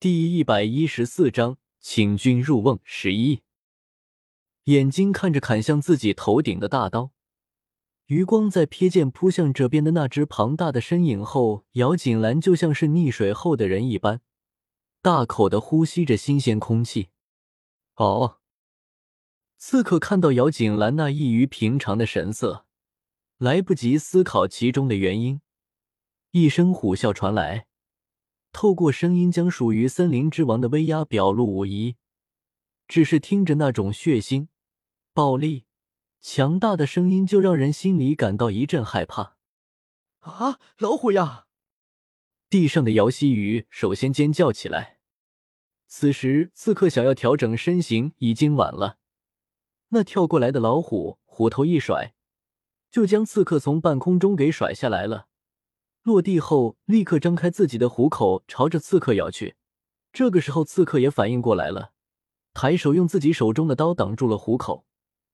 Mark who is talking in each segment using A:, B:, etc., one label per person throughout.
A: 第一百一十四章，请君入瓮。十一，眼睛看着砍向自己头顶的大刀，余光在瞥见扑向这边的那只庞大的身影后，姚锦兰就像是溺水后的人一般，大口的呼吸着新鲜空气。哦，刺客看到姚锦兰那异于平常的神色，来不及思考其中的原因，一声虎啸传来。透过声音，将属于森林之王的威压表露无遗。只是听着那种血腥、暴力、强大的声音，就让人心里感到一阵害怕。
B: 啊，老虎呀！
A: 地上的姚希雨首先尖叫起来。此时，刺客想要调整身形已经晚了。那跳过来的老虎，虎头一甩，就将刺客从半空中给甩下来了。落地后，立刻张开自己的虎口，朝着刺客咬去。这个时候，刺客也反应过来了，抬手用自己手中的刀挡住了虎口，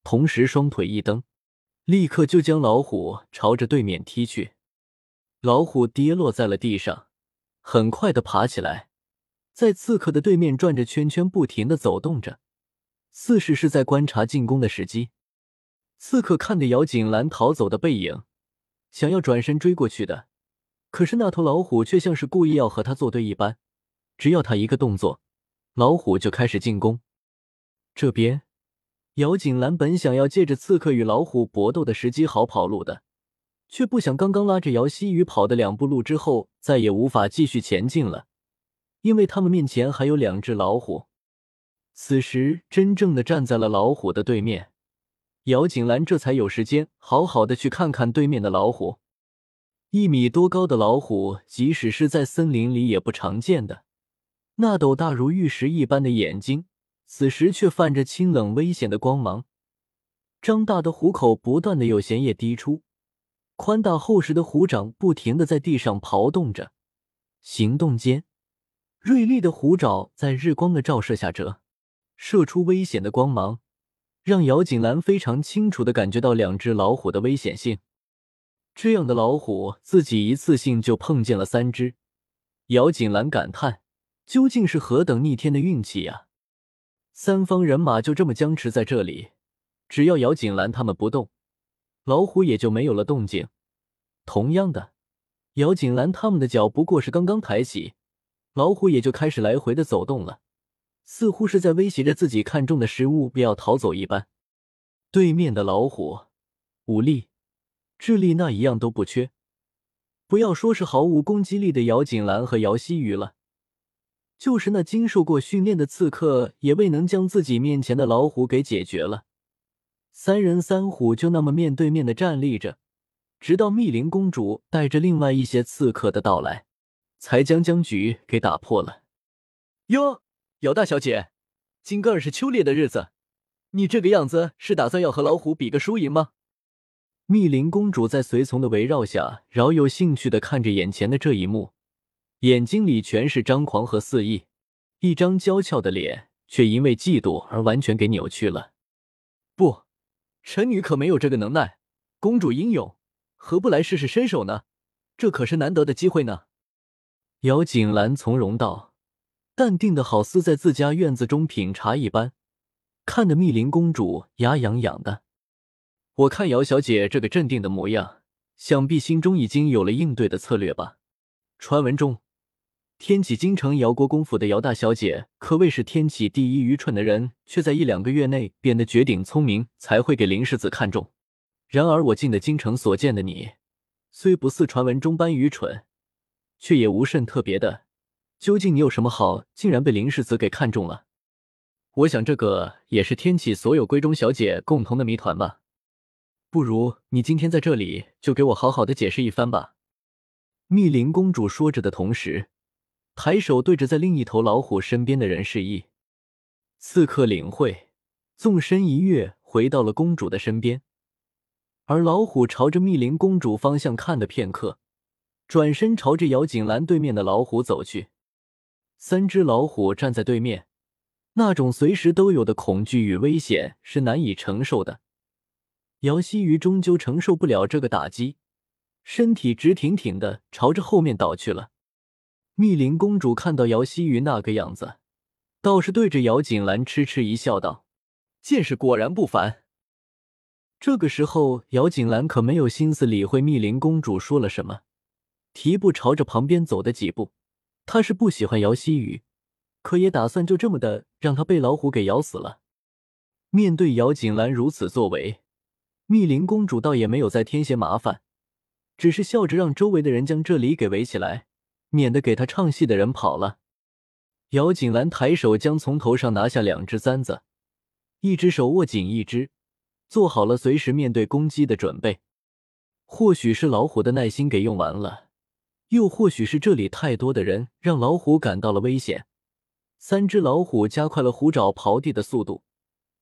A: 同时双腿一蹬，立刻就将老虎朝着对面踢去。老虎跌落在了地上，很快的爬起来，在刺客的对面转着圈圈，不停的走动着，似是是在观察进攻的时机。刺客看着姚景兰逃走的背影，想要转身追过去的。可是那头老虎却像是故意要和他作对一般，只要他一个动作，老虎就开始进攻。这边，姚锦兰本想要借着刺客与老虎搏斗的时机好跑路的，却不想刚刚拉着姚希雨跑的两步路之后，再也无法继续前进了，因为他们面前还有两只老虎。此时，真正的站在了老虎的对面，姚锦兰这才有时间好好的去看看对面的老虎。一米多高的老虎，即使是在森林里也不常见的。那斗大如玉石一般的眼睛，此时却泛着清冷危险的光芒。张大的虎口不断的有涎液滴出，宽大厚实的虎掌不停的在地上刨动着。行动间，锐利的虎爪在日光的照射下折，射出危险的光芒，让姚锦兰非常清楚的感觉到两只老虎的危险性。这样的老虎，自己一次性就碰见了三只。姚锦兰感叹：“究竟是何等逆天的运气呀！”三方人马就这么僵持在这里，只要姚锦兰他们不动，老虎也就没有了动静。同样的，姚锦兰他们的脚不过是刚刚抬起，老虎也就开始来回的走动了，似乎是在威胁着自己看中的食物不要逃走一般。对面的老虎，武力。智力那一样都不缺，不要说是毫无攻击力的姚锦兰和姚希雨了，就是那经受过训练的刺客也未能将自己面前的老虎给解决了。三人三虎就那么面对面的站立着，直到密林公主带着另外一些刺客的到来，才将僵局给打破了。
B: 哟，姚大小姐，今个儿是秋猎的日子，你这个样子是打算要和老虎比个输赢吗？
A: 密林公主在随从的围绕下，饶有兴趣的看着眼前的这一幕，眼睛里全是张狂和肆意，一张娇俏的脸却因为嫉妒而完全给扭曲了。
B: 不，臣女可没有这个能耐。公主英勇，何不来试试身手呢？这可是难得的机会呢。
A: 姚锦兰从容道，淡定的好似在自家院子中品茶一般，看得密林公主牙痒痒的。我看姚小姐这个镇定的模样，想必心中已经有了应对的策略吧。传闻中，天启京城姚国公府的姚大小姐可谓是天启第一愚蠢的人，却在一两个月内变得绝顶聪明，才会给林世子看中。然而我进的京城所见的你，虽不似传闻中般愚蠢，却也无甚特别的。究竟你有什么好，竟然被林世子给看中了？我想这个也是天启所有闺中小姐共同的谜团吧。不如你今天在这里就给我好好的解释一番吧。”密林公主说着的同时，抬手对着在另一头老虎身边的人示意。刺客领会，纵身一跃，回到了公主的身边。而老虎朝着密林公主方向看了片刻，转身朝着姚锦兰对面的老虎走去。三只老虎站在对面，那种随时都有的恐惧与危险是难以承受的。姚希瑜终究承受不了这个打击，身体直挺挺的朝着后面倒去了。密林公主看到姚希雨那个样子，倒是对着姚锦兰痴痴一笑，道：“见识果然不凡。”这个时候，姚锦兰可没有心思理会密林公主说了什么，提步朝着旁边走的几步。她是不喜欢姚希雨，可也打算就这么的让她被老虎给咬死了。面对姚锦兰如此作为，密林公主倒也没有再添些麻烦，只是笑着让周围的人将这里给围起来，免得给她唱戏的人跑了。姚锦兰抬手将从头上拿下两只簪子，一只手握紧一只。做好了随时面对攻击的准备。或许是老虎的耐心给用完了，又或许是这里太多的人让老虎感到了危险。三只老虎加快了虎爪刨地的速度，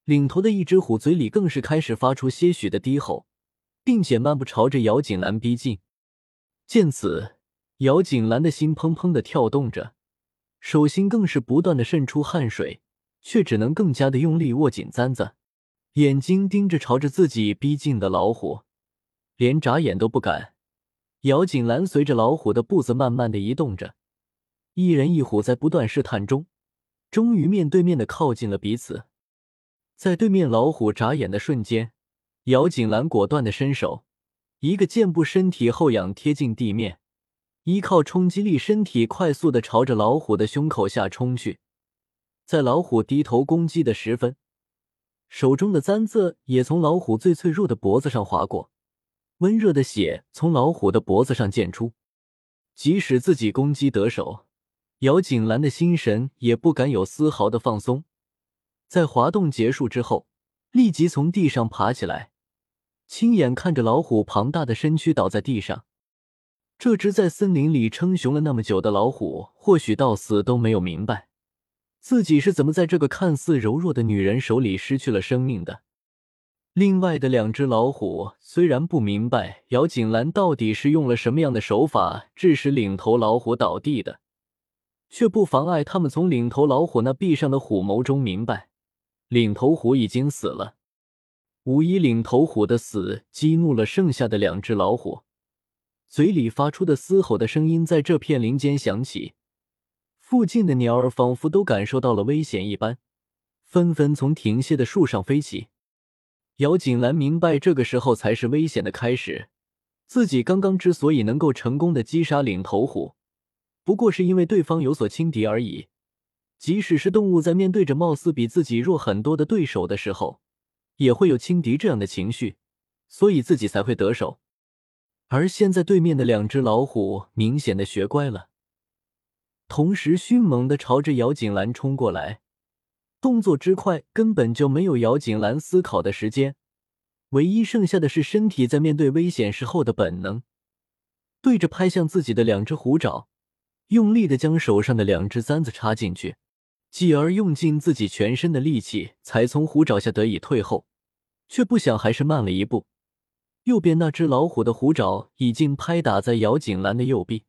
A: 领头的一只虎嘴里更是开始发出些许的低吼，并且慢步朝着姚锦兰逼近。见此，姚锦兰的心砰砰的跳动着，手心更是不断的渗出汗水，却只能更加的用力握紧簪子。眼睛盯着朝着自己逼近的老虎，连眨眼都不敢。姚锦兰随着老虎的步子慢慢的移动着，一人一虎在不断试探中，终于面对面的靠近了彼此。在对面老虎眨眼的瞬间，姚锦兰果断的伸手，一个箭步，身体后仰贴近地面，依靠冲击力，身体快速的朝着老虎的胸口下冲去。在老虎低头攻击的时分。手中的簪子也从老虎最脆弱的脖子上划过，温热的血从老虎的脖子上溅出。即使自己攻击得手，姚锦兰的心神也不敢有丝毫的放松。在滑动结束之后，立即从地上爬起来，亲眼看着老虎庞大的身躯倒在地上。这只在森林里称雄了那么久的老虎，或许到死都没有明白。自己是怎么在这个看似柔弱的女人手里失去了生命的？另外的两只老虎虽然不明白姚锦兰到底是用了什么样的手法致使领头老虎倒地的，却不妨碍他们从领头老虎那闭上的虎眸中明白，领头虎已经死了。无疑，领头虎的死激怒了剩下的两只老虎，嘴里发出的嘶吼的声音在这片林间响起。附近的鸟儿仿佛都感受到了危险一般，纷纷从停歇的树上飞起。姚锦兰明白，这个时候才是危险的开始。自己刚刚之所以能够成功的击杀领头虎，不过是因为对方有所轻敌而已。即使是动物在面对着貌似比自己弱很多的对手的时候，也会有轻敌这样的情绪，所以自己才会得手。而现在对面的两只老虎明显的学乖了。同时，迅猛的朝着姚锦兰冲过来，动作之快，根本就没有姚锦兰思考的时间。唯一剩下的是身体在面对危险时候的本能，对着拍向自己的两只虎爪，用力的将手上的两只簪子插进去，继而用尽自己全身的力气，才从虎爪下得以退后，却不想还是慢了一步。右边那只老虎的虎爪已经拍打在姚锦兰的右臂。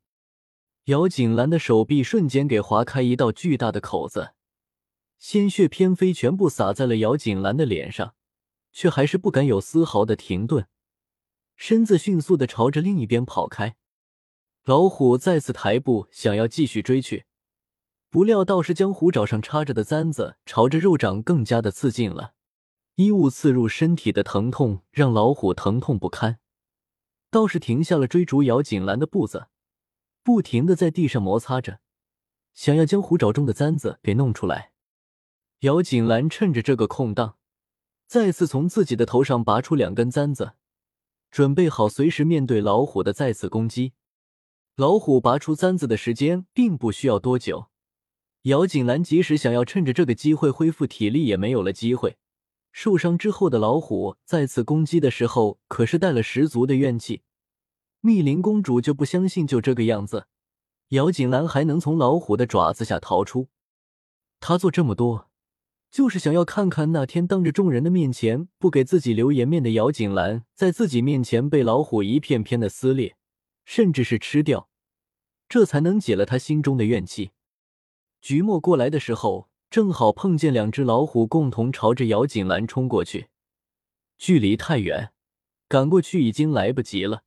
A: 姚锦兰的手臂瞬间给划开一道巨大的口子，鲜血偏飞，全部洒在了姚锦兰的脸上，却还是不敢有丝毫的停顿，身子迅速的朝着另一边跑开。老虎再次抬步想要继续追去，不料倒是将虎爪上插着的簪子朝着肉掌更加的刺进了，衣物刺入身体的疼痛让老虎疼痛不堪，倒是停下了追逐姚锦兰的步子。不停的在地上摩擦着，想要将虎爪中的簪子给弄出来。姚锦兰趁着这个空档，再次从自己的头上拔出两根簪子，准备好随时面对老虎的再次攻击。老虎拔出簪子的时间并不需要多久，姚锦兰即使想要趁着这个机会恢复体力，也没有了机会。受伤之后的老虎再次攻击的时候，可是带了十足的怨气。密林公主就不相信，就这个样子，姚锦兰还能从老虎的爪子下逃出。她做这么多，就是想要看看那天当着众人的面前不给自己留颜面的姚锦兰，在自己面前被老虎一片片的撕裂，甚至是吃掉，这才能解了她心中的怨气。菊墨过来的时候，正好碰见两只老虎共同朝着姚锦兰冲过去，距离太远，赶过去已经来不及了。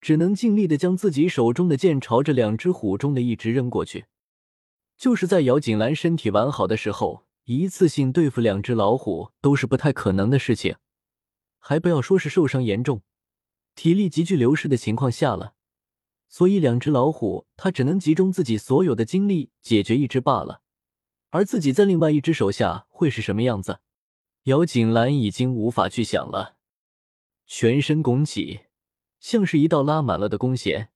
A: 只能尽力的将自己手中的剑朝着两只虎中的一只扔过去。就是在姚锦兰身体完好的时候，一次性对付两只老虎都是不太可能的事情，还不要说是受伤严重、体力急剧流失的情况下了。所以，两只老虎，他只能集中自己所有的精力解决一只罢了。而自己在另外一只手下会是什么样子？姚锦兰已经无法去想了，全身拱起，像是一道拉满了的弓弦，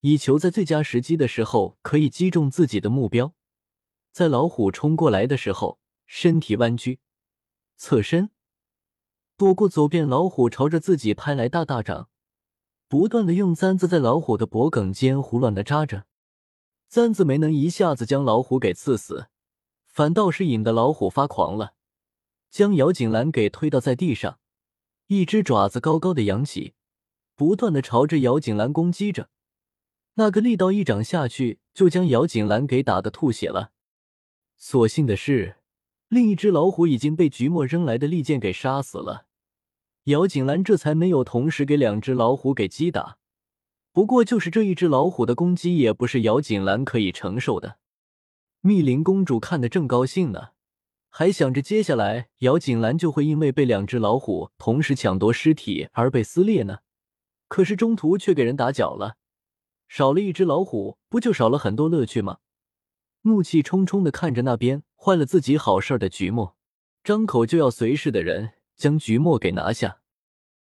A: 以求在最佳时机的时候可以击中自己的目标。在老虎冲过来的时候，身体弯曲，侧身躲过走遍老虎朝着自己拍来大大掌。不断的用簪子在老虎的脖颈间胡乱的扎着，簪子没能一下子将老虎给刺死，反倒是引得老虎发狂了，将姚景兰给推倒在地上，一只爪子高高的扬起，不断的朝着姚景兰攻击着。那个力道一掌下去，就将姚景兰给打得吐血了。所幸的是，另一只老虎已经被菊墨扔来的利剑给杀死了。姚锦兰这才没有同时给两只老虎给击打，不过就是这一只老虎的攻击也不是姚锦兰可以承受的。密林公主看得正高兴呢，还想着接下来姚锦兰就会因为被两只老虎同时抢夺尸体而被撕裂呢。可是中途却给人打搅了，少了一只老虎，不就少了很多乐趣吗？怒气冲冲的看着那边坏了自己好事的菊墨，张口就要随侍的人。将菊墨给拿下。